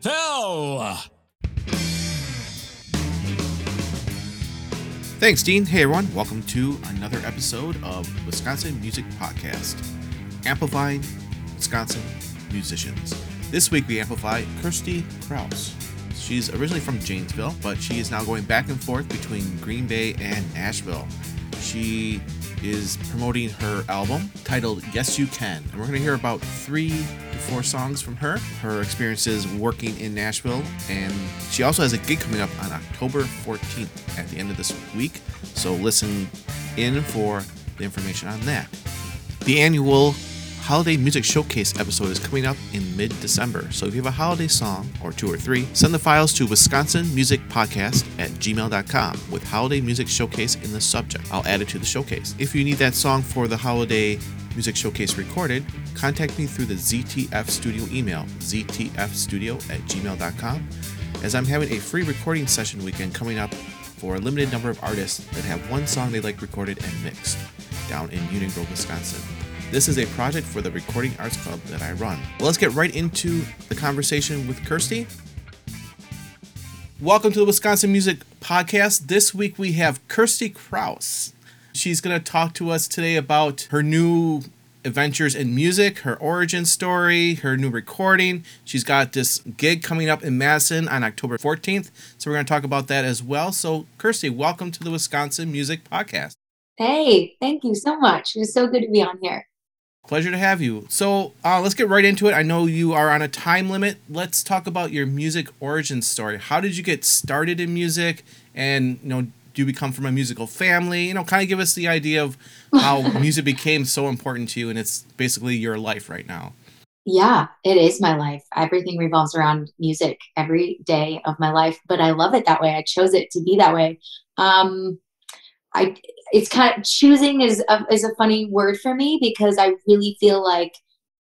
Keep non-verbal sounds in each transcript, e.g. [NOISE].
Fell. Thanks, Dean. Hey, everyone. Welcome to another episode of Wisconsin Music Podcast, amplifying Wisconsin musicians. This week we amplify Kirsty Kraus. She's originally from Janesville, but she is now going back and forth between Green Bay and Nashville. She is promoting her album titled Yes You Can. And we're going to hear about three to four songs from her, her experiences working in Nashville. And she also has a gig coming up on October 14th at the end of this week. So listen in for the information on that. The annual Holiday Music Showcase episode is coming up in mid December. So if you have a holiday song, or two or three, send the files to Wisconsin Music Podcast at gmail.com with Holiday Music Showcase in the subject. I'll add it to the showcase. If you need that song for the Holiday Music Showcase recorded, contact me through the ZTF Studio email, ztfstudio at gmail.com, as I'm having a free recording session weekend coming up for a limited number of artists that have one song they like recorded and mixed down in Union Grove, Wisconsin. This is a project for the Recording Arts Club that I run. Well, let's get right into the conversation with Kirsty. Welcome to the Wisconsin Music Podcast. This week we have Kirsty Kraus. She's going to talk to us today about her new adventures in music, her origin story, her new recording. She's got this gig coming up in Madison on October 14th. So we're going to talk about that as well. So, Kirsty, welcome to the Wisconsin Music Podcast. Hey, thank you so much. It was so good to be on here. Pleasure to have you. So uh, let's get right into it. I know you are on a time limit. Let's talk about your music origin story. How did you get started in music? And you know, do you become from a musical family? You know, kind of give us the idea of how [LAUGHS] music became so important to you, and it's basically your life right now. Yeah, it is my life. Everything revolves around music every day of my life, but I love it that way. I chose it to be that way. Um, I it's kind of choosing is a, is a funny word for me because I really feel like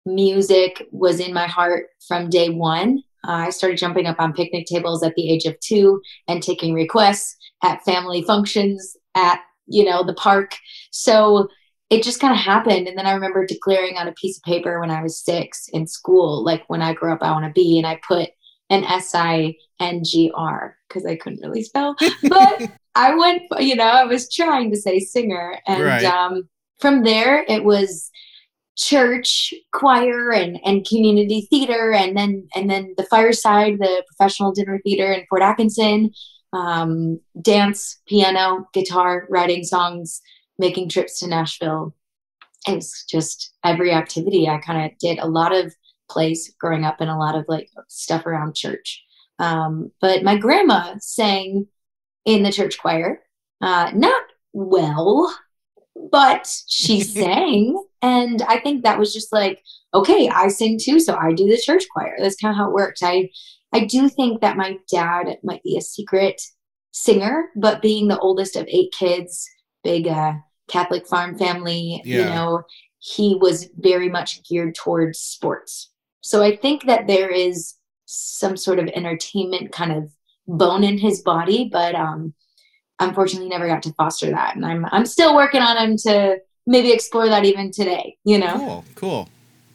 music was in my heart from day one. Uh, I started jumping up on picnic tables at the age of two and taking requests at family functions at you know the park. So it just kind of happened, and then I remember declaring on a piece of paper when I was six in school, like when I grow up, I want to be, and I put an S I N G R because I couldn't really spell, [LAUGHS] but I went, you know, I was trying to say singer. And right. um, from there, it was church choir and, and community theater and then and then the fireside the professional dinner theater in fort atkinson um, dance piano guitar writing songs making trips to nashville it was just every activity i kind of did a lot of plays growing up and a lot of like stuff around church um, but my grandma sang in the church choir. Uh, not well, but she [LAUGHS] sang. And I think that was just like, okay, I sing too, so I do the church choir. That's kind of how it worked. I I do think that my dad might be a secret singer, but being the oldest of eight kids, big uh, Catholic farm family, yeah. you know, he was very much geared towards sports. So I think that there is some sort of entertainment kind of bone in his body, but um, unfortunately never got to foster that. And I'm I'm still working on him to maybe explore that even today, you know? Cool, cool.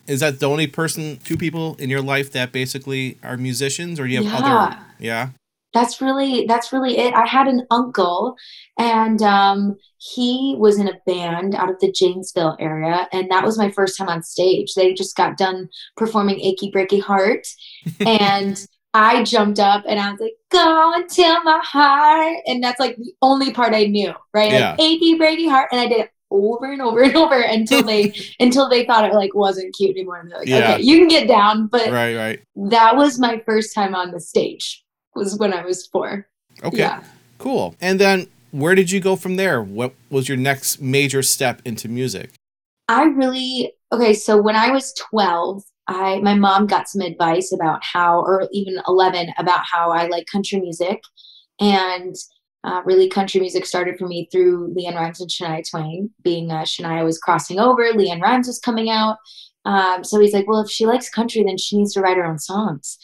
Is that the only person, two people in your life that basically are musicians, or do you have yeah. other? Yeah. That's really that's really it. I had an uncle, and um, he was in a band out of the Janesville area, and that was my first time on stage. They just got done performing "Achy Breaky Heart," [LAUGHS] and I jumped up and I was like, "Go and tell my heart," and that's like the only part I knew, right? Yeah. Like achy breaky heart, and I did it over and over and [LAUGHS] over until they [LAUGHS] until they thought it like wasn't cute anymore. And they're like, Yeah. "Okay, you can get down," but Right, right. that was my first time on the stage. Was when I was four. Okay. Yeah. Cool. And then where did you go from there? What was your next major step into music? I really okay. So when I was twelve, I my mom got some advice about how, or even eleven, about how I like country music, and uh, really country music started for me through LeAnn Rimes and Shania Twain. Being uh, Shania was crossing over, LeAnn Rimes was coming out. Um, so he's like, well, if she likes country, then she needs to write her own songs.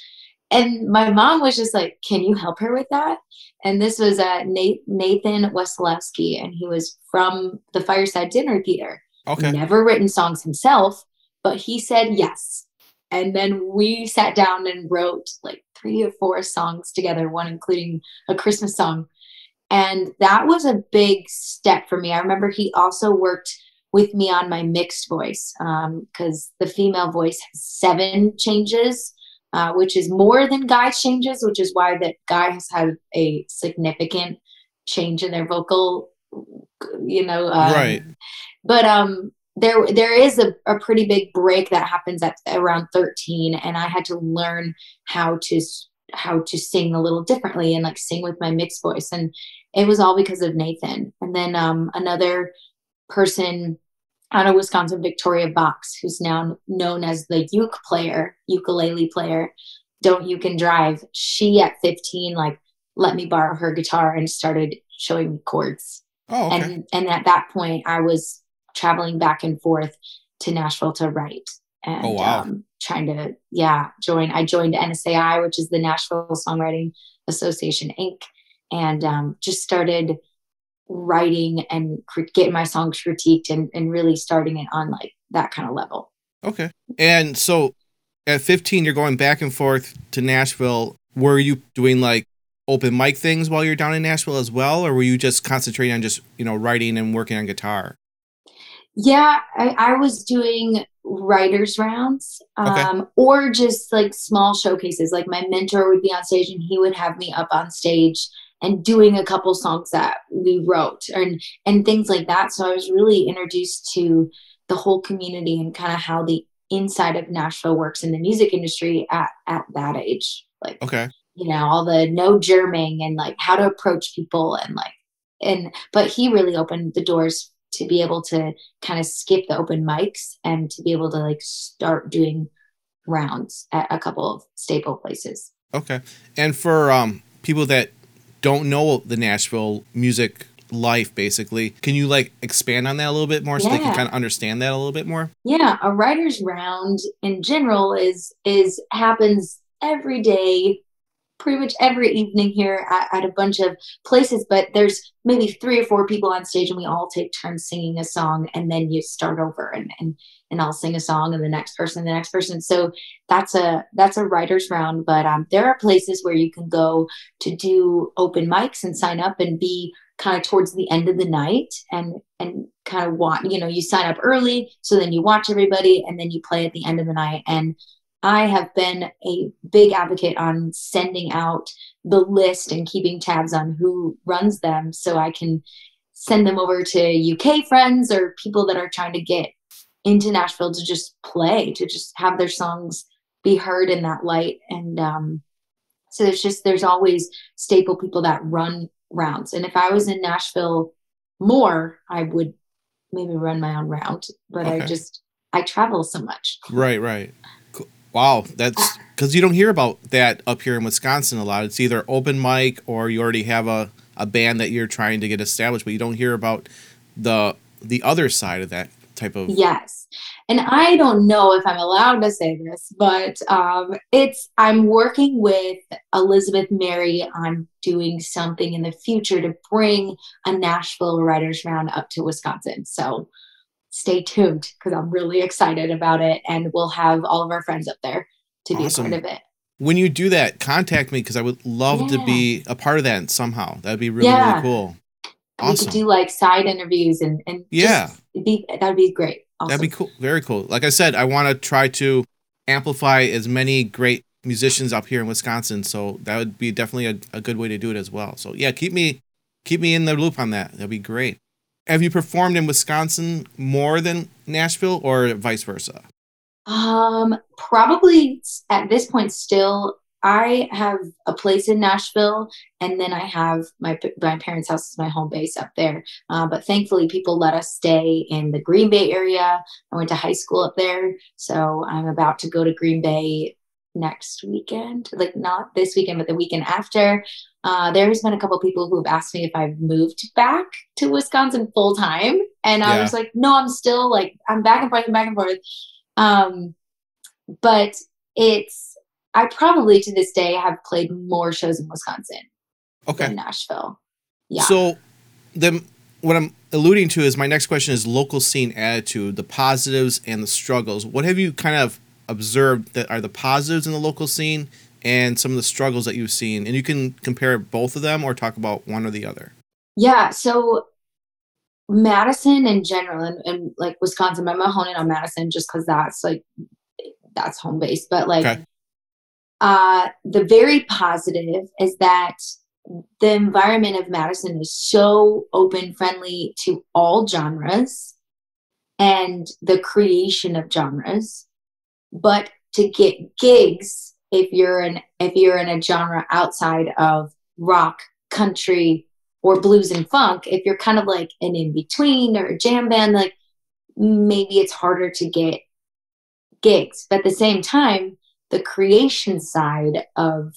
And my mom was just like, can you help her with that? And this was uh, Nathan Weslowski, and he was from the Fireside Dinner Theater Okay. never written songs himself, but he said yes. And then we sat down and wrote like three or four songs together, one including a Christmas song. And that was a big step for me. I remember he also worked with me on my mixed voice because the female voice has seven changes, uh, which is more than Guy's changes, which is why that Guy has had a significant change in their vocal, you know, um, Right. but um there there is a, a pretty big break that happens at around 13 and i had to learn how to how to sing a little differently and like sing with my mixed voice and it was all because of nathan and then um another person out of wisconsin victoria Vox who's now known as the uke player ukulele player don't you can drive she at 15 like let me borrow her guitar and started showing me chords Oh, okay. and and at that point i was traveling back and forth to nashville to write and Oh, wow. um, trying to yeah join i joined nsai which is the nashville songwriting association inc and um, just started writing and cr- getting my songs critiqued and, and really starting it on like that kind of level Okay. And so at 15, you're going back and forth to Nashville. Were you doing like open mic things while you're down in Nashville as well? Or were you just concentrating on just, you know, writing and working on guitar? Yeah, I, I was doing writers rounds, Okay. um, or just like small showcases. Like my mentor would be on stage, and he would have me up on stage and doing a couple songs that we wrote, and and things like that. So I was really introduced to the whole community and kind of how the inside of Nashville works in the music industry at at that age. Like Okay. you know all the no germing and like how to approach people and like and but he really opened the doors to be able to kind of skip the open mics and to be able to like start doing rounds at a couple of staple places Okay. And for um, people that don't know the Nashville music life, basically, can you like expand on that a little bit more so they can kind of understand that a little bit more? yeah a writers round in general is is happens every day pretty much every evening here at, at a bunch of places but there's maybe three or four people on stage and we all take turns singing a song and then you start over and and, and i'll sing a song and the next person the next person. So that's a that's a writers round but um, there are places where you can go to do open mics and sign up and be kind of towards the end of the night and and kind of want you know you sign up early so then you watch everybody and then you play at the end of the night. And i have been a big advocate on sending out the list and keeping tabs on who runs them so i can send them over to uk friends or people that are trying to get into nashville to just play to just have their songs be heard in that light. And um so there's just there's always staple people that run rounds. And if i was in nashville more i would maybe run my own round but i just i travel so much. Right, right. Wow, that's because you don't hear about that up here in Wisconsin a lot. It's either open mic or you already have a, a band that you're trying to get established, but you don't hear about the the other side of that type of. Yes. And I don't know if I'm allowed to say this, but um, it's I'm working with Elizabeth Mary on doing something in the future to bring a Nashville Writers Round up to Wisconsin. So stay tuned because I'm really excited about it, and we'll have all of our friends up there to be Awesome. a part of it. When you do that, contact me because I would love to be a part of that somehow. That'd be really Yeah. really cool. We could do like side interviews and and Yeah. be that'd be great. Awesome. That'd be cool. Very cool. Like I said, I want to try to amplify as many great musicians up here in Wisconsin. So that would be definitely a, a good way to do it as well. So yeah, keep me keep me in the loop on that. That'd be great. Have you performed in Wisconsin more than Nashville or vice versa? Um, probably at this point still I have a place in Nashville, and then I have my my parents' house is my home base up there. Uh, but thankfully, people let us stay in the Green Bay area. I went to high school up there, so I'm about to go to Green Bay next weekend. Like not this weekend, but the weekend after. Uh, there's been a couple people who have asked me if I've moved back to Wisconsin full time, and I was like, no, I'm still like I'm back and forth and back and forth. Um, but it's I probably to this day have played more shows in Wisconsin okay. than Nashville. Yeah. So then what I'm alluding to is my next question is local scene attitude, the positives and the struggles. What have you kind of observed that are the positives in the local scene and some of the struggles that you've seen? And you can compare both of them or talk about one or the other. Yeah. So Madison in general and, and like Wisconsin, I'm honing on Madison just because that's like that's home base. But like okay. Uh, the very positive is that the environment of Madison is so open, friendly to all genres and the creation of genres. But to get gigs, if you're in if you're in a genre outside of rock, country, or blues and funk, if you're kind of like an in between or a jam band, like maybe it's harder to get gigs. But at the same time, the creation side of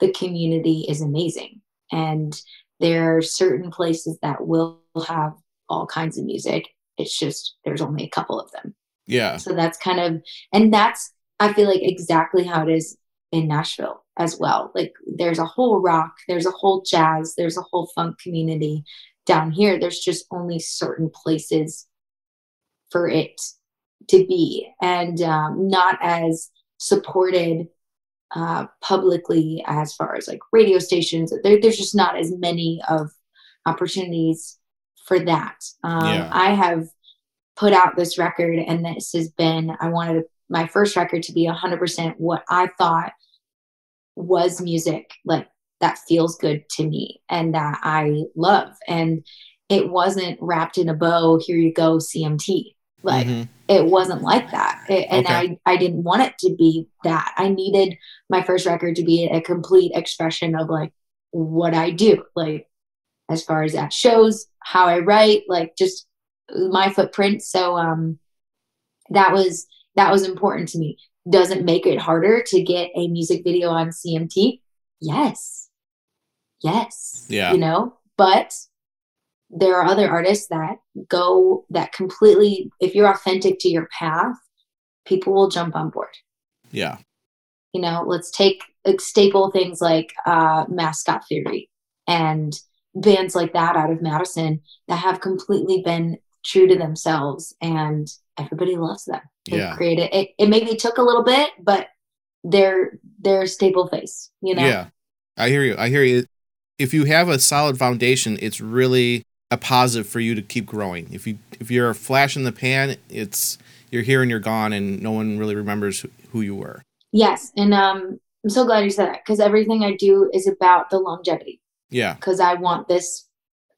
the community is amazing. And there are certain places that will have all kinds of music. It's just there's only a couple of them. Yeah. So that's kind of, and that's, I feel like exactly how it is in Nashville as well. Like there's a whole rock, there's a whole jazz, there's a whole funk community. Down here, there's just only certain places for it to be, and um, not as supported uh, publicly as far as like radio stations. There, there's just not as many of opportunities for that. Um, yeah. I have put out this record, and this has been I wanted my first record to be 100% what I thought was music like that feels good to me and that I love. And it wasn't wrapped in a bow. Here you go, CMT. Like mm-hmm. it wasn't like that. It, and okay. I, I didn't want it to be that. I needed my first record to be a complete expression of like what I do. Like as far as that shows, how I write, like just my footprint. So um that was that was important to me. Does it make it harder to get a music video on CMT? Yes. Yes. Yeah. You know, but there are other artists that go that completely if you're authentic to your path people will jump on board yeah you know let's take like, staple things like uh, mascot theory and bands like that out of madison that have completely been true to themselves and everybody loves them they yeah. created it it maybe took a little bit but they're they're staple face you know yeah i hear you i hear you if you have a solid foundation it's really a positive for you to keep growing. If you if you're a flash in the pan, it's you're here and you're gone, and no one really remembers who you were. Yes, and um, I'm so glad you said that because everything I do is about the longevity. Yeah, because I want this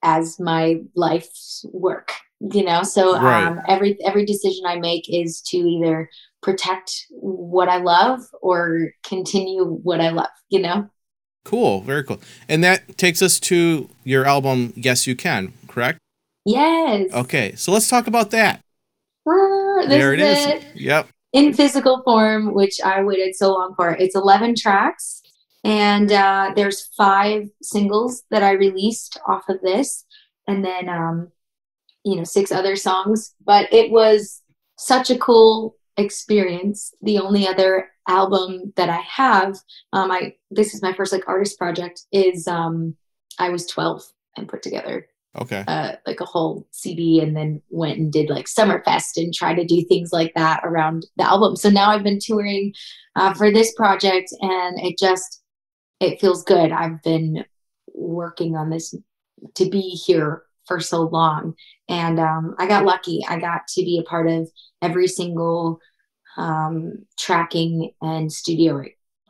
as my life's work. You know, so right. um, every every decision I make is to either protect what I love or continue what I love. You know. Cool, very cool. And that takes us to your album, Yes You Can, correct? Yes. Okay, so let's talk about that. Uh, there it is. It. Yep. In physical form, which I waited so long for. It's 11 tracks, and uh, there's five singles that I released off of this, and then, um, you know, six other songs. But it was such a cool experience. The only other album that I have, um, I this is my first like artist project. Is um, I was 12 and put together okay uh, like a whole cd and then went and did like summerfest and tried to do things like that around the album so now i've been touring uh, for this project and it just it feels good i've been working on this to be here for so long. And um, i got lucky. I got to be a part of every single um, tracking and studio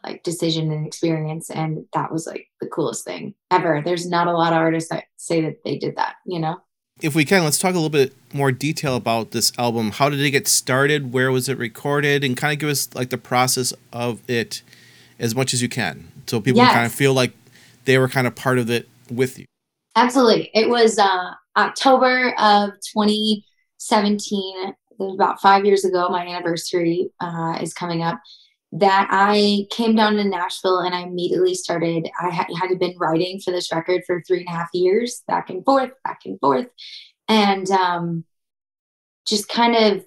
like decision and experience. And that was like the coolest thing ever. There's not a lot of artists that say that they did that you know? If we can let's talk a little bit more detail about this album. How did it get started? Where was it recorded? And kind of give us like the process of it as much as you can so people yes. kind of feel like they were kind of part of it with you absolutely it was uh october of 2017 about five years ago my anniversary uh, is coming up that I came down to Nashville and I immediately started. I had, been writing for this record for three and a half years, back and forth, back and forth, and um, just kind of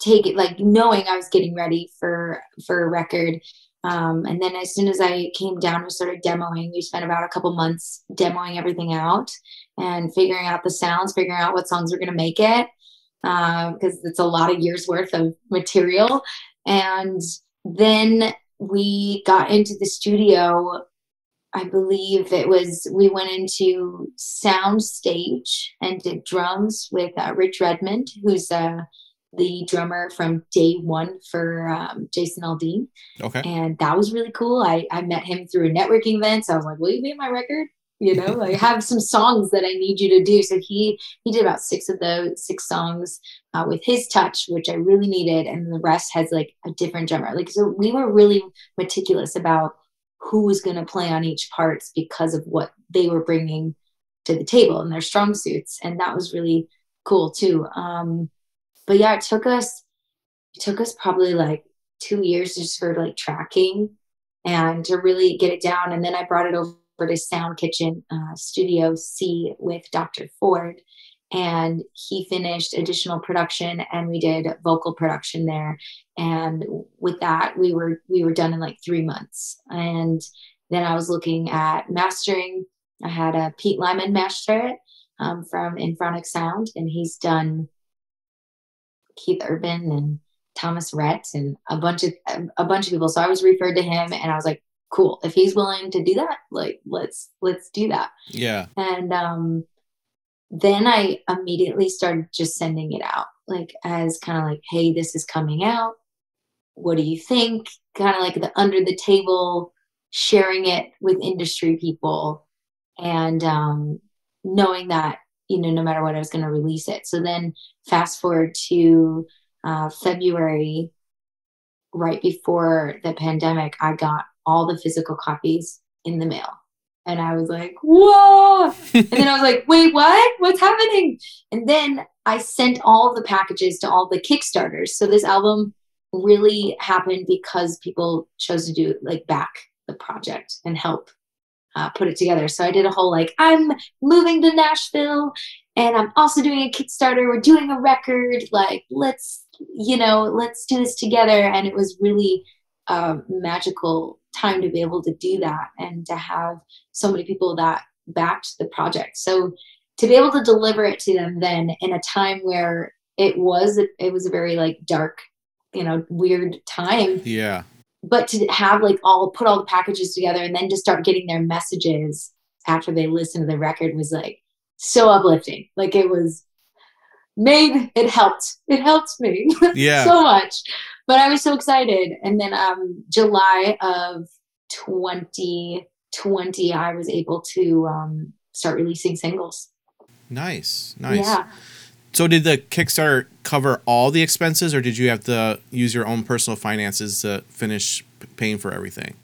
take it like knowing I was getting ready for for a record. Um, and then as soon as I came down, we started demoing. We spent about a couple months demoing everything out and figuring out the sounds, figuring out what songs were going to make it because uh, it's a lot of years worth of material and then we got into the studio i believe it was we went into sound stage and did drums with uh, rich redmond who's uh, the drummer from day one for um, jason aldean. Okay. And that was really cool. I, I met him through a networking event. So i was like will you be in my record? You know [LAUGHS] like have some songs that i need you to do. So he he did about six of those six songs uh, with his touch which i really needed. And the rest has like a different drummer. Like so we were really meticulous about who was going to play on each parts because of what they were bringing to the table and their strong suits. And that was really cool too. Um but yeah it took us it took us probably like two years just for like tracking and to really get it down and then i brought it over to Sound Kitchen uh, Studio C with Dr. Ford. And he finished additional production and we did vocal production there. And with that, we were we were done in like three months. And then I was looking at mastering. I had a Pete Lyman master it um, from Infrasonic Sound, and he's done Keith Urban and Thomas Rhett and a bunch of a bunch of people. So I was referred to him, and I was like, cool if he's willing to do that like let's let's do that. Yeah. And um then i immediately started just sending it out like as kind of like hey this is coming out. What do you think? Kind of like the under the table sharing it with industry people and um knowing that you know no matter what i was going to release it so then fast forward to uh, february right before the pandemic i got all the physical copies in the mail. And I was like, whoa. [LAUGHS] and then I was like, wait, what? What's happening? And then I sent all the packages to all the Kickstarters. So this album really happened because people chose to do like back the project and help uh, put it together. So I did a whole like, I'm moving to Nashville and I'm also doing a Kickstarter. We're doing a record. Like, let's, you know, let's do this together. And it was really a magical time to be able to do that and to have so many people that backed the project. So to be able to deliver it to them then in a time where it was it was a very like dark, you know, weird time. Yeah. But to have like all put all the packages together and then to start getting their messages after they listened to the record was like so uplifting. Like it was made it helped. It helped me [LAUGHS] yeah. so much but I was so excited. And then um, July of 2020, I was able to um, start releasing singles. Nice, nice. Yeah. So did the Kickstarter cover all the expenses, or did you have to use your own personal finances to finish paying for everything?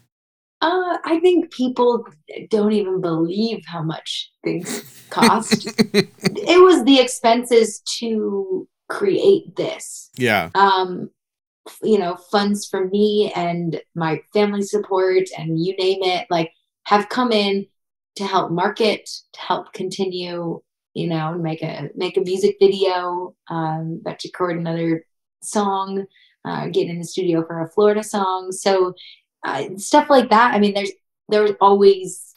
Uh, I think people don't even believe how much things cost. [LAUGHS] it was the expenses to create this. Yeah. Um, you know funds from me and my family support and you name it like have come in to help market to help continue you know make a make a music video um but to record another song uh, get in the studio for a florida song so uh, stuff like that i mean there's there's always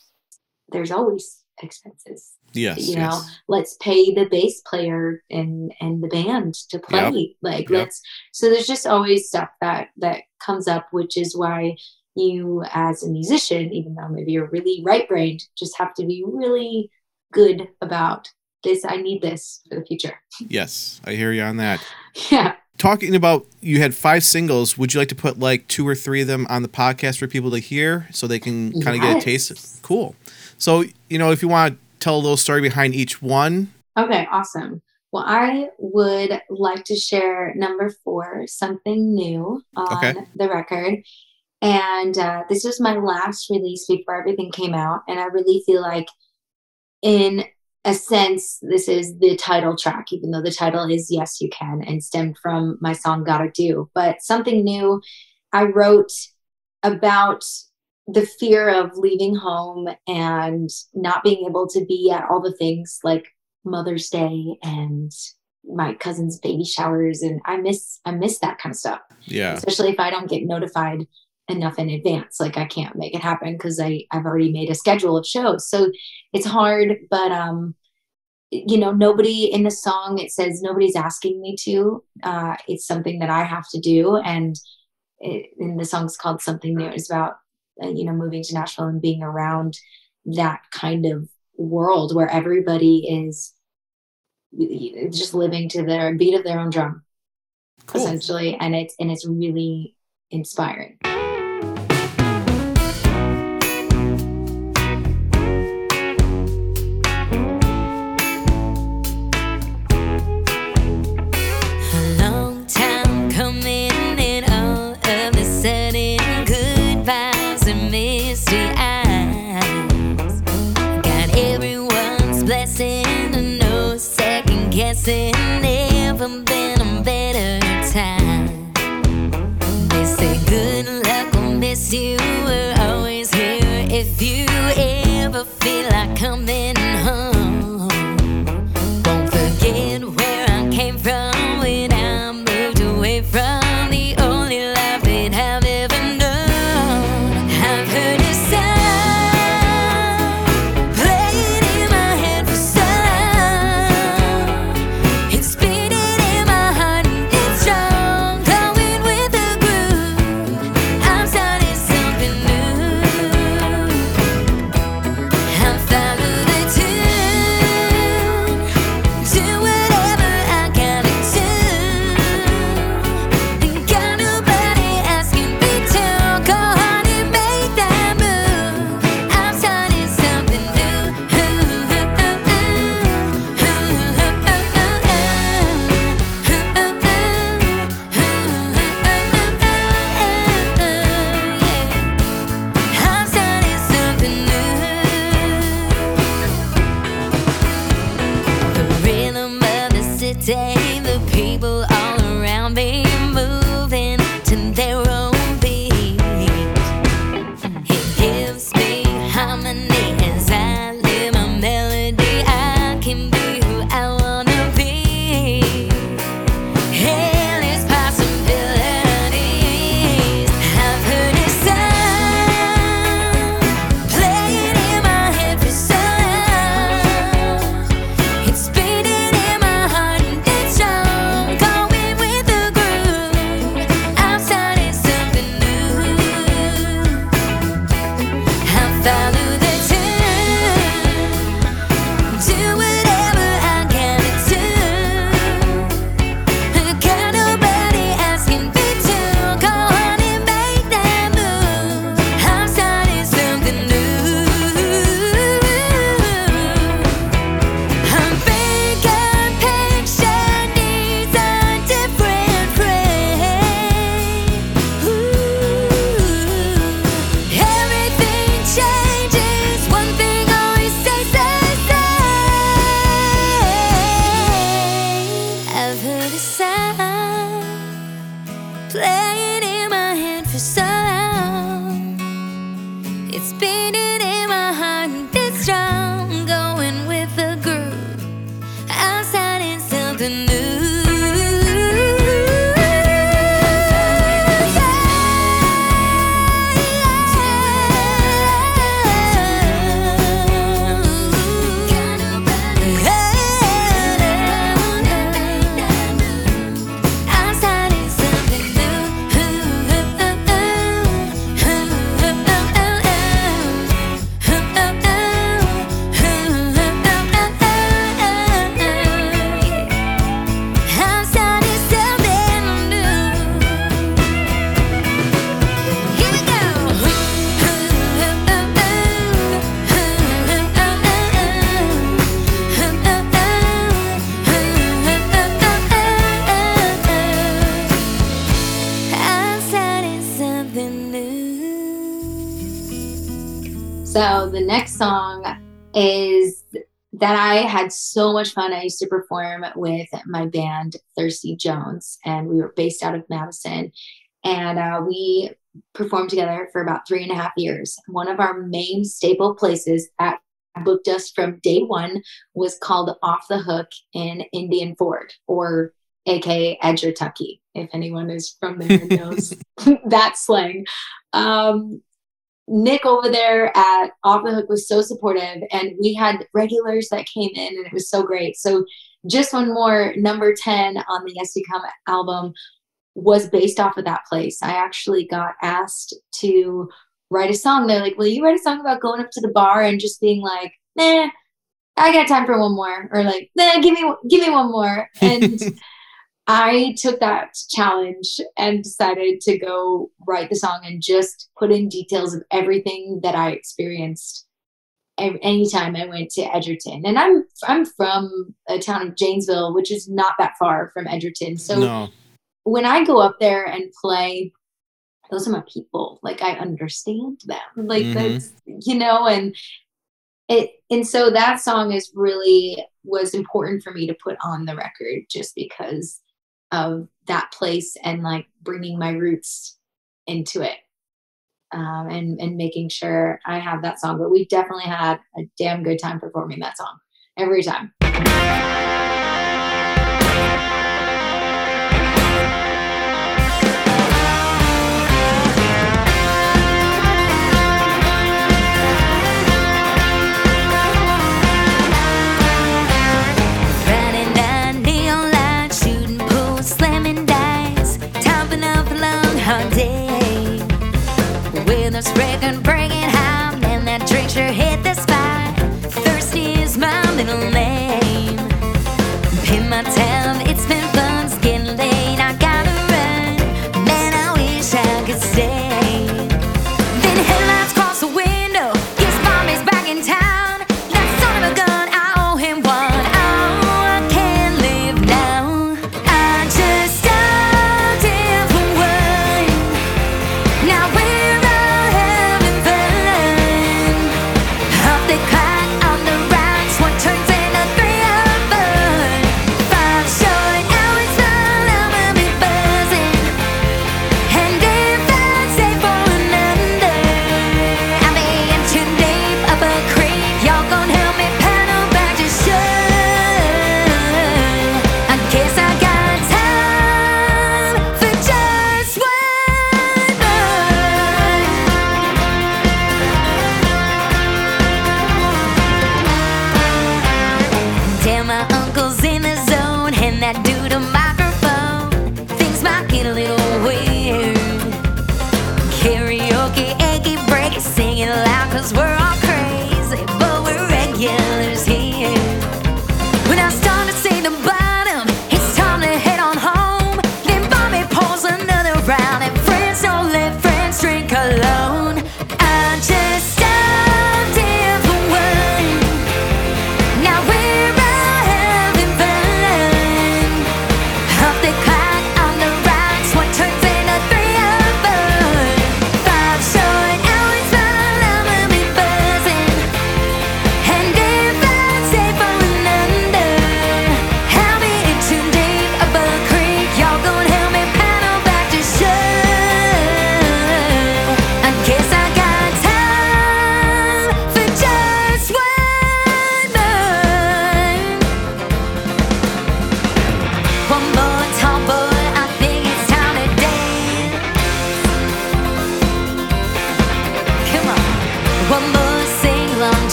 there's always expenses Yes. You know, yes. let's pay the bass player and and the band to play. Yep. Like yep. let's so there's just always stuff that that comes up, which is why you as a musician, even though maybe you're really right brained, just have to be really good about this. I need this for the future. Yes, I hear you on that. [LAUGHS] Yeah. talking about you had five singles. Would you like to put like two or three of them on the podcast for people to hear so they can kind of get a taste? Cool. So, you know, if you want to tell a little story behind each one. Okay, awesome. Well, I would like to share number four, something new on okay. the record. And uh, this was my last release before everything came out. And I really feel like, in a sense, this is the title track, even though the title is Yes, You Can and stemmed from my song Gotta Do. But something new I wrote about the fear of leaving home and not being able to be at all the things like Mother's Day and my cousin's baby showers and I miss I miss that kind of stuff. Yeah. Especially if I don't get notified enough in advance. Like I can't make it happen because I I've already made a schedule of shows. So it's hard, but um you know nobody in the song it says nobody's asking me to uh it's something that i have to do and it, and the song's called something new it's about uh, you know moving to nashville and being around that kind of world where everybody is just living to their beat of their own drum cool. essentially and it's and it's really inspiring spinning. Had so much fun. I used to perform with my band Thirsty Jones, and we were based out of Madison. And uh, we performed together for about three and a half years. One of our main staple places that booked us from day one was called Off the Hook in Indianford, or aka Edgertucky, if anyone is from there and knows [LAUGHS] that slang. Um, Nick over there at Off the Hook was so supportive, and we had regulars that came in, and it was so great. So, just one more number 10 on the Yes You Can album was based off of that place. I actually got asked to write a song. They're like, Will you write a song about going up to the bar and just being like, Nah, I got time for one more, or like, Nah, give me, give me one more. And [LAUGHS] I took that challenge and decided to go write the song and just put in details of everything that I experienced anytime I went to Edgerton. And I'm I'm from a town of Janesville, which is not that far from Edgerton. So no. when I go up there and play, those are my people. Like I understand them. Like mm-hmm. that's you know, and it and so that song is really was important for me to put on the record just because of that place and like bringing my roots into it um, and and making sure I have that song. But we definitely had a damn good time performing that song every time. this breaking, breaking.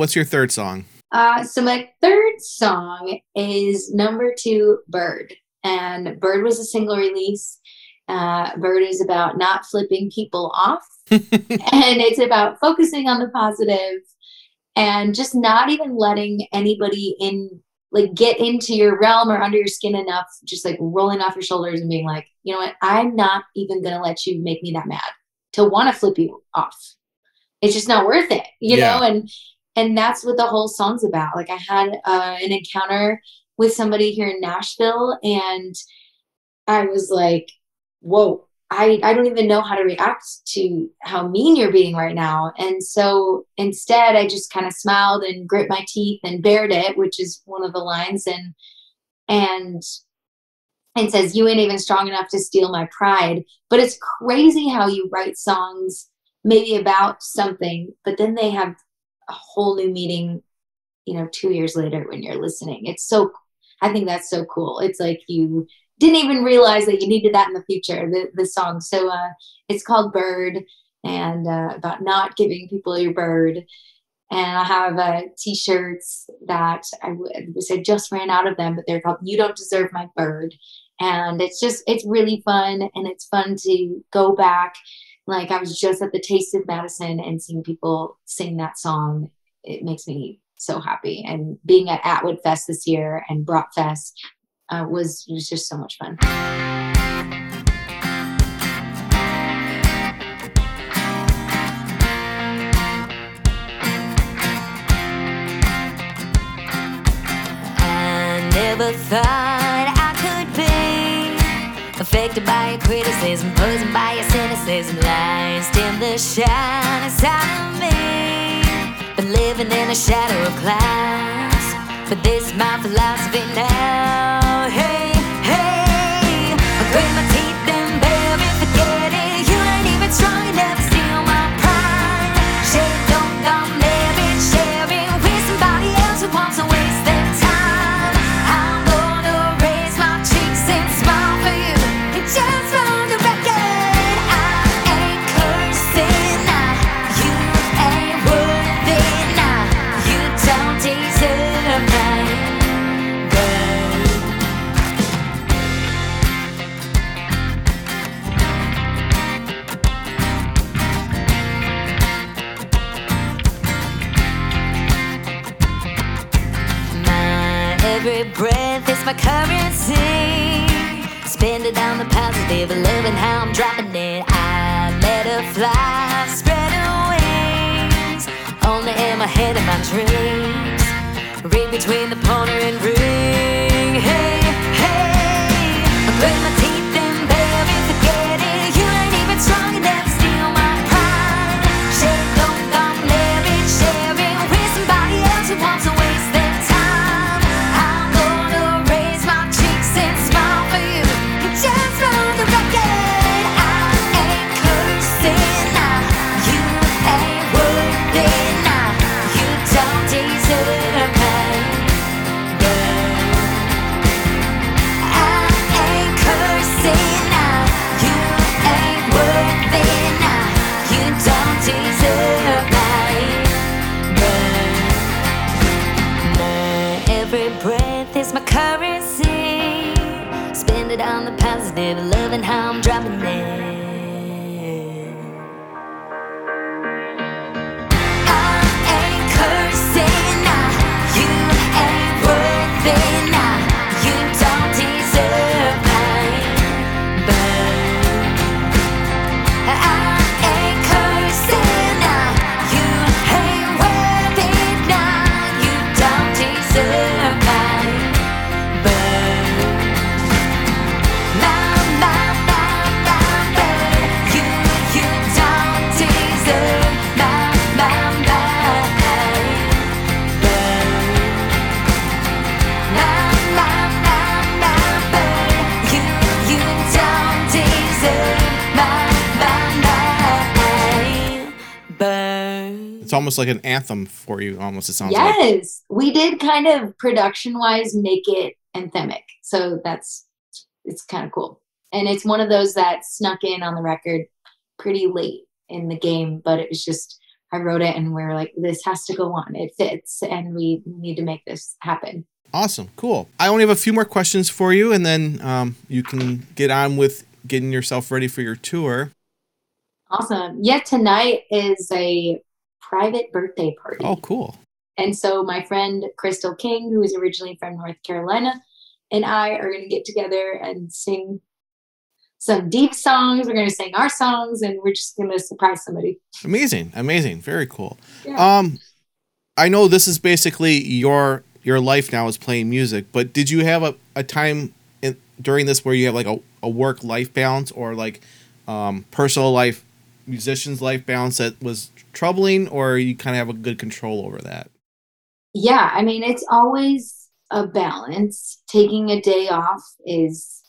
What's your third song? Uh, so my third song is number two, Bird. And Bird was a single release. Uh, Bird is about not flipping people off. [LAUGHS] and it's about focusing on the positive and just not even letting anybody in like get into your realm or under your skin enough just like rolling off your shoulders and being like you know what i'm not even gonna let you make me that mad to want to flip you off it's just not worth it you yeah. know and and that's what the whole song's about like i had uh, an encounter with somebody here in nashville and i was like whoa I, I don't even know how to react to how mean you're being right now. And so instead, I just kind of smiled and grit my teeth and bared it, which is one of the lines, and and and says, "You ain't even strong enough to steal my pride." But it's crazy how you write songs maybe about something, but then they have a whole new meaning. You know, two years later when you're listening, it's so. I think that's so cool. It's like you didn't even realize that you needed that in the future the, the song so uh, it's called bird and uh, about not giving people your bird and i have uh, t-shirts that I, I just ran out of them but they're called you don't deserve my bird and it's just it's really fun and it's fun to go back like i was just at the taste of madison and seeing people sing that song it makes me so happy and being at atwood fest this year and brat fest uh, was was just so much fun. Never thought criticism, poisoned by your cynicism, lies in the shine inside me. Been living in a shadow of clouds, but this is my philosophy now. my almost like an anthem for you. Almost it sounds. Like yes, like. we did kind of production wise make it anthemic, so that's it's kind of cool. And it's one of those that snuck in on the record pretty late in the game, but it was just I wrote it and we were like, this has to go on. It fits and we need to make this happen. Awesome. Cool. I only have a few more questions for you, and then um, you can get on with getting yourself ready for your tour. Awesome. Yeah, tonight is a private birthday party. Oh, cool. And so my friend Crystal King, who is originally from North Carolina, and I are going to get together and sing some deep songs. We're going to sing our songs, and we're just going to surprise somebody. Amazing. Amazing. Very cool. Yeah. Um, I know this is basically your your life now is playing music, but did you have a, a time in, during this where you have like a, a work life balance or like um, personal life, musician's life balance that was troubling, or you kind of have a good control over that? Yeah, I mean, it's always a balance. Taking a day off is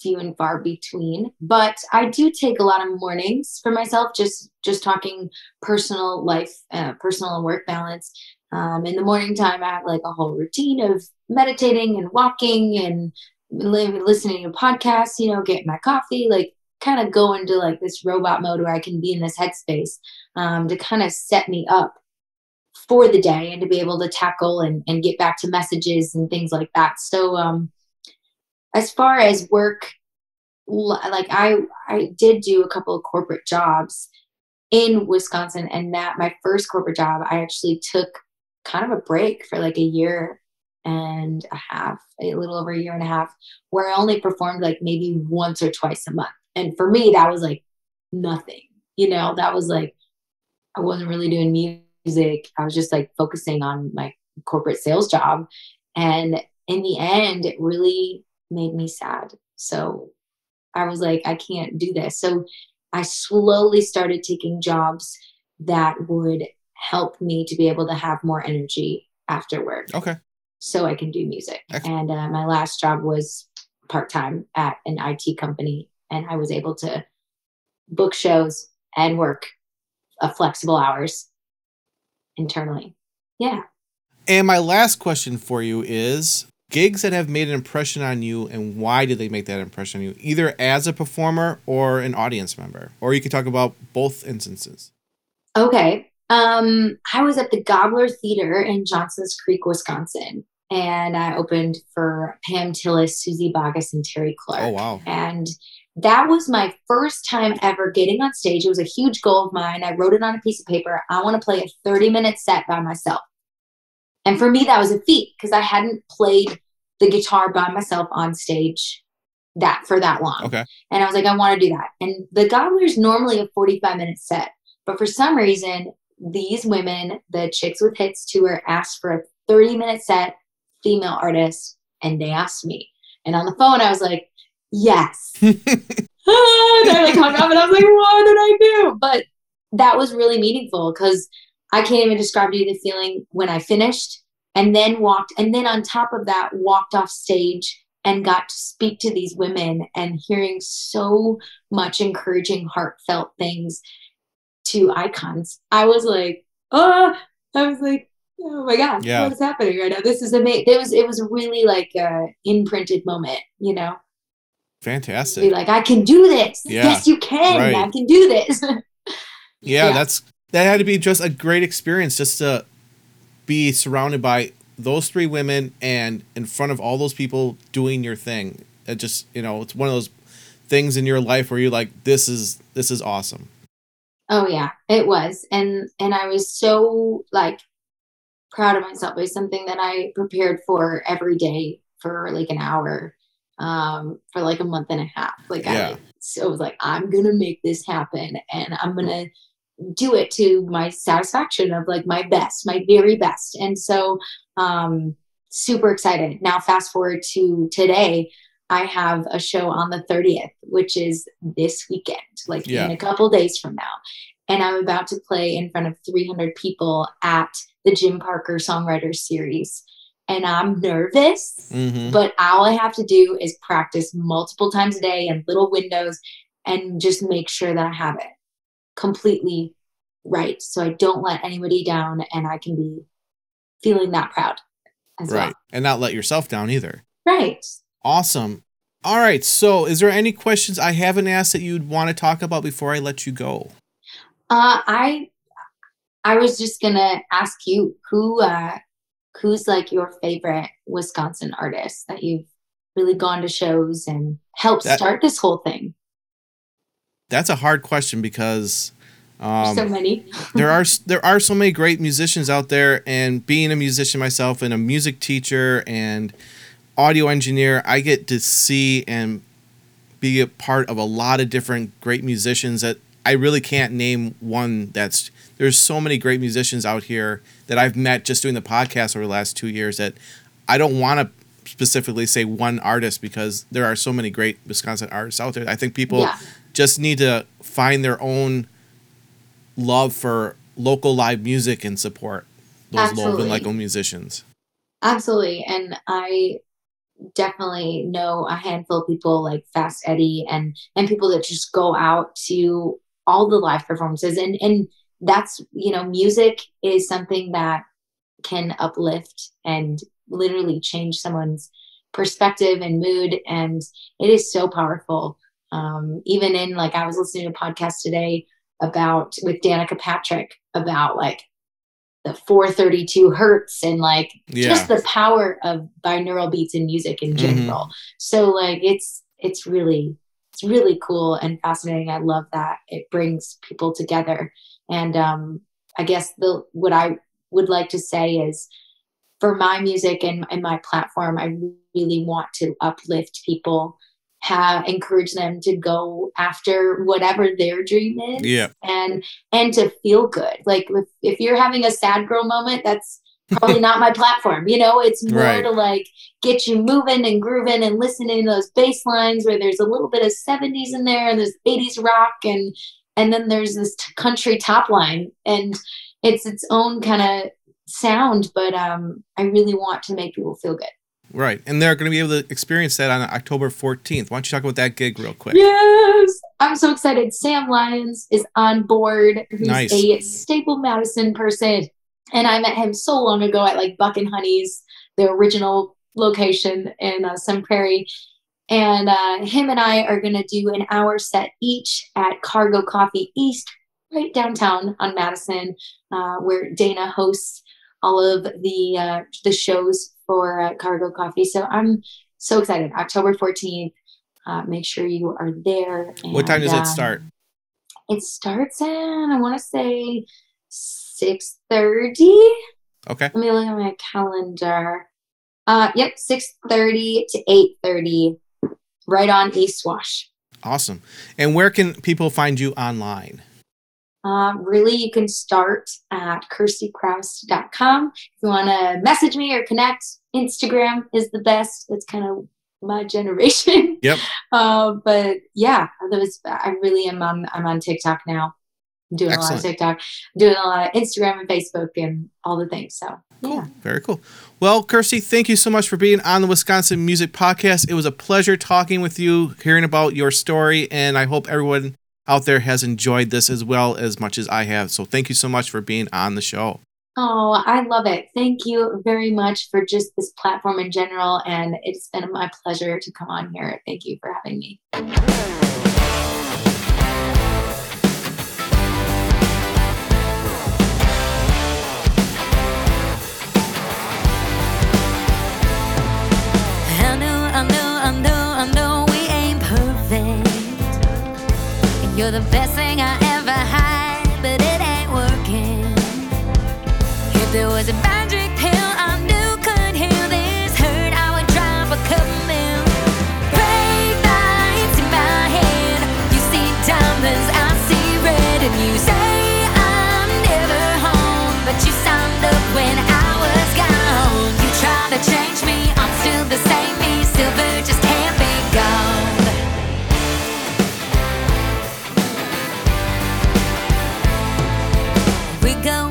few and far between, but I do take a lot of mornings for myself. Just just talking personal life, uh, personal and work balance. Um, in the morning time, I have like a whole routine of meditating and walking and li- listening to podcasts. You know, getting my coffee, like kind of go into like this robot mode where I can be in this headspace um, to kind of set me up for the day and to be able to tackle and, and get back to messages and things like that. So, um, as far as work, like I, I did do a couple of corporate jobs in Wisconsin, and that my first corporate job, I actually took kind of a break for like a year and a half, a little over a year and a half, where I only performed like maybe once or twice a month. And for me, that was like nothing, you know, that was like, I wasn't really doing music. I was just like focusing on my corporate sales job. And in the end, it really made me sad. So I was like, I can't do this. So I slowly started taking jobs that would help me to be able to have more energy after work Okay. so I can do music. Excellent. And uh, my last job was part time at an IT company, and I was able to book shows and work uh, flexible hours internally. Yeah. And my last question for you is gigs that have made an impression on you and why did they make that impression on you either as a performer or an audience member or you could talk about both instances Okay. Um, I was at the Gobbler Theater in Johnson's Creek, Wisconsin, and I opened for Pam Tillis, Suzy Bogguss, and Terri Clark. oh wow And that was my first time ever getting on stage. It was a huge goal of mine. I wrote it on a piece of paper. I want to play a 30 minute set by myself. And for me, that was a feat because I hadn't played the guitar by myself on stage that for that long. okay And I was like, I want to do that. And the Gobbler's normally a 45 minute set. But for some reason, these women, the Chicks with Hits tour, asked for a 30 minute set, female artist, and they asked me. And on the phone, I was like, yes. Ah, [LAUGHS] they're like hung up, and I was like, what did I do? But that was really meaningful because I can't even describe to you the feeling when I finished and then walked, and then on top of that, walked off stage and got to speak to these women and hearing so much encouraging, heartfelt things to icons. I was like, oh, I was like, oh my god, Yeah. what is happening right now? This is amazing. It was it was really like a imprinted moment, you know. Be fantastic like, I can do this. Yeah, Yes, you can. right. I can do this. [LAUGHS] yeah, yeah. that's that had to be just a great experience just to be surrounded by those three women and in front of all those people doing your thing it just you know it's one of those things in your life where you're like this is this is awesome Oh yeah, it was. And and I was so like proud of myself. It was something that I prepared for every day for like an hour um for like a month and a half. Like Yeah. I so it was like I'm going to make this happen and I'm going to do it to my satisfaction of like my best, my very best. And so um super excited. Now fast forward to today, I have a show on the 30th, which is this weekend, like Yeah. in a couple days from now. And I'm about to play in front of 300 people at the Jim Parker Songwriters Series. And I'm nervous, mm-hmm. but all I have to do is practice multiple times a day in little windows and just make sure that I have it completely right. So I don't let anybody down and I can be feeling that proud as right and not let yourself down either. Right. Awesome. All right. So, is there any questions I haven't asked that you'd want to talk about before I let you go? Uh, I I was just gonna ask you who uh, who's like your favorite Wisconsin artist that you've really gone to shows and helped That- start this whole thing. That's a hard question because um, so many. there are [LAUGHS] there are so many great musicians out there and being a musician myself and a music teacher and audio engineer i get to see and be a part of a lot of different great musicians that i really can't name one that's there's so many great musicians out here that i've met just doing the podcast over the last two years that i don't want to specifically say one artist because there are so many great wisconsin artists out there i think people Yeah. just need to find their own love for local live music and support those local Absolutely. local musicians. Absolutely. And I definitely know a handful of people like Fast Eddie and and people that just go out to all the live performances and and that's you know music is something that can uplift and literally change someone's perspective and mood and it is so powerful um even in like i was listening to a podcast today about with danica patrick about like the 432 hertz and like Yeah. just the power of binaural beats in music in Mhm. general. So like it's it's really it's really cool and fascinating. I love that it brings people together. And um I guess the what I would like to say is for my music and, and my platform, I really want to uplift people, have encourage them to go after whatever their dream is Yeah. and and to feel good. Like if, if you're having a sad girl moment, that's probably not my platform. You know, it's more Right. to like get you moving and grooving and listening to those bass lines where there's a little bit of 70s in there and there's 80s rock and and then there's this t- country top line and it's its own kind of sound but um i really want to make people feel good Right. And they're going to be able to experience that on October 14th. Why don't you talk about that gig real quick? Yes, I'm so excited. Sam Lyons is on board. He's Nice. a Staple Madison person, and I met him so long ago at like Buck and Honey's, the original location in uh, Sun Prairie. And uh, him and I are going to do an hour set each at Cargo Coffee East, right downtown on Madison, uh, where Dana hosts all of the uh, the shows for uh, Cargo Coffee. So I'm so excited. October 14th. Uh, make sure you are there. What time and, does it um, start? It starts at I want to say six thirty. Okay. Let me look at my calendar. Uh, yep, six thirty to eight thirty, right on East Wash. Awesome. And where can people find you online? Um, really, you can start at kirstykraus.com. If you want to message me or connect, Instagram is the best. It's kind of my generation. Yep. [LAUGHS] Uh, but yeah, I really am on. I'm on TikTok now. I'm doing a lot of TikTok, doing a lot of Instagram and Facebook and all the things. So yeah, Very cool. Well, Kirsty, thank you so much for being on the Wisconsin Music Podcast. It was a pleasure talking with you, hearing about your story, and I hope everyone out there has enjoyed this as well as much as I have. So thank you so much for being on the show. Oh, I love it. Thank you very much for just this platform in general. And it's been my pleasure to come on here. Thank you for having me. You're the best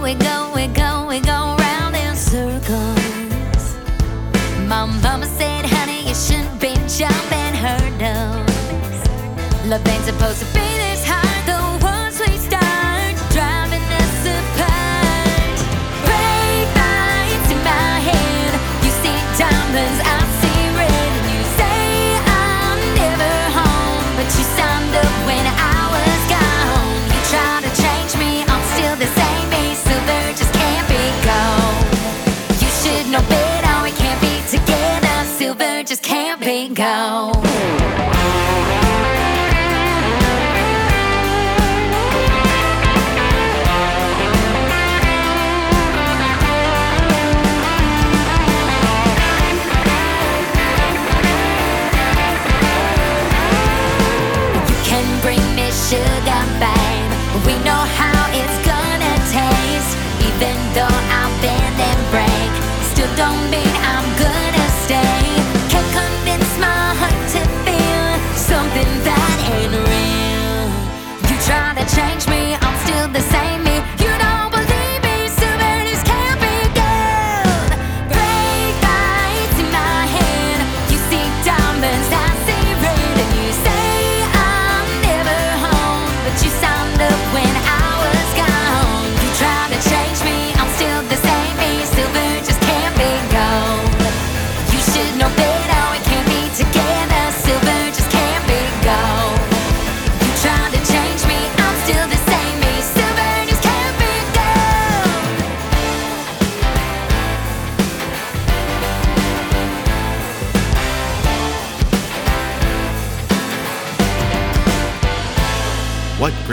We go, we go, we go, round in circles. My mama said, honey, you shouldn't be jumping hurdles. Love ain't supposed to be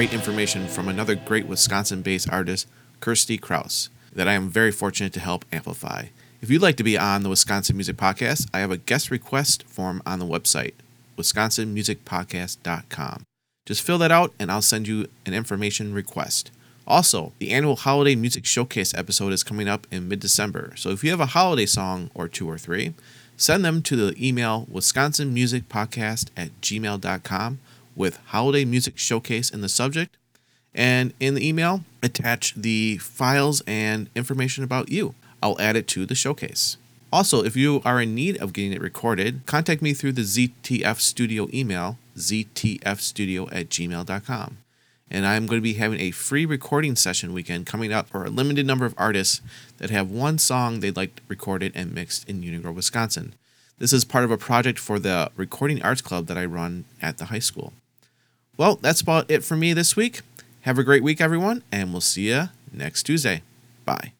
great information from another great Wisconsin based artist, Kirsty Kraus, that I am very fortunate to help amplify. If you'd like to be on the Wisconsin Music Podcast, I have a guest request form on the website, wisconsinmusicpodcast.com. Just fill that out and I'll send you an information request. Also, the annual Holiday Music Showcase episode is coming up in mid December, so if you have a holiday song or two or three, send them to the email wisconsinmusicpodcast at gmail.com with Holiday Music Showcase in the subject. And in the email, attach the files and information about you. I'll add it to the showcase. Also, if you are in need of getting it recorded, contact me through the ZTF Studio email, ztfstudio at gmail.com. And I'm going to be having a free recording session weekend coming up for a limited number of artists that have one song they'd like recorded and mixed in Union Wisconsin. This is part of a project for the Recording Arts Club that I run at the high school. Well, that's about it for me this week. Have a great week, everyone, and we'll see you next Tuesday. Bye.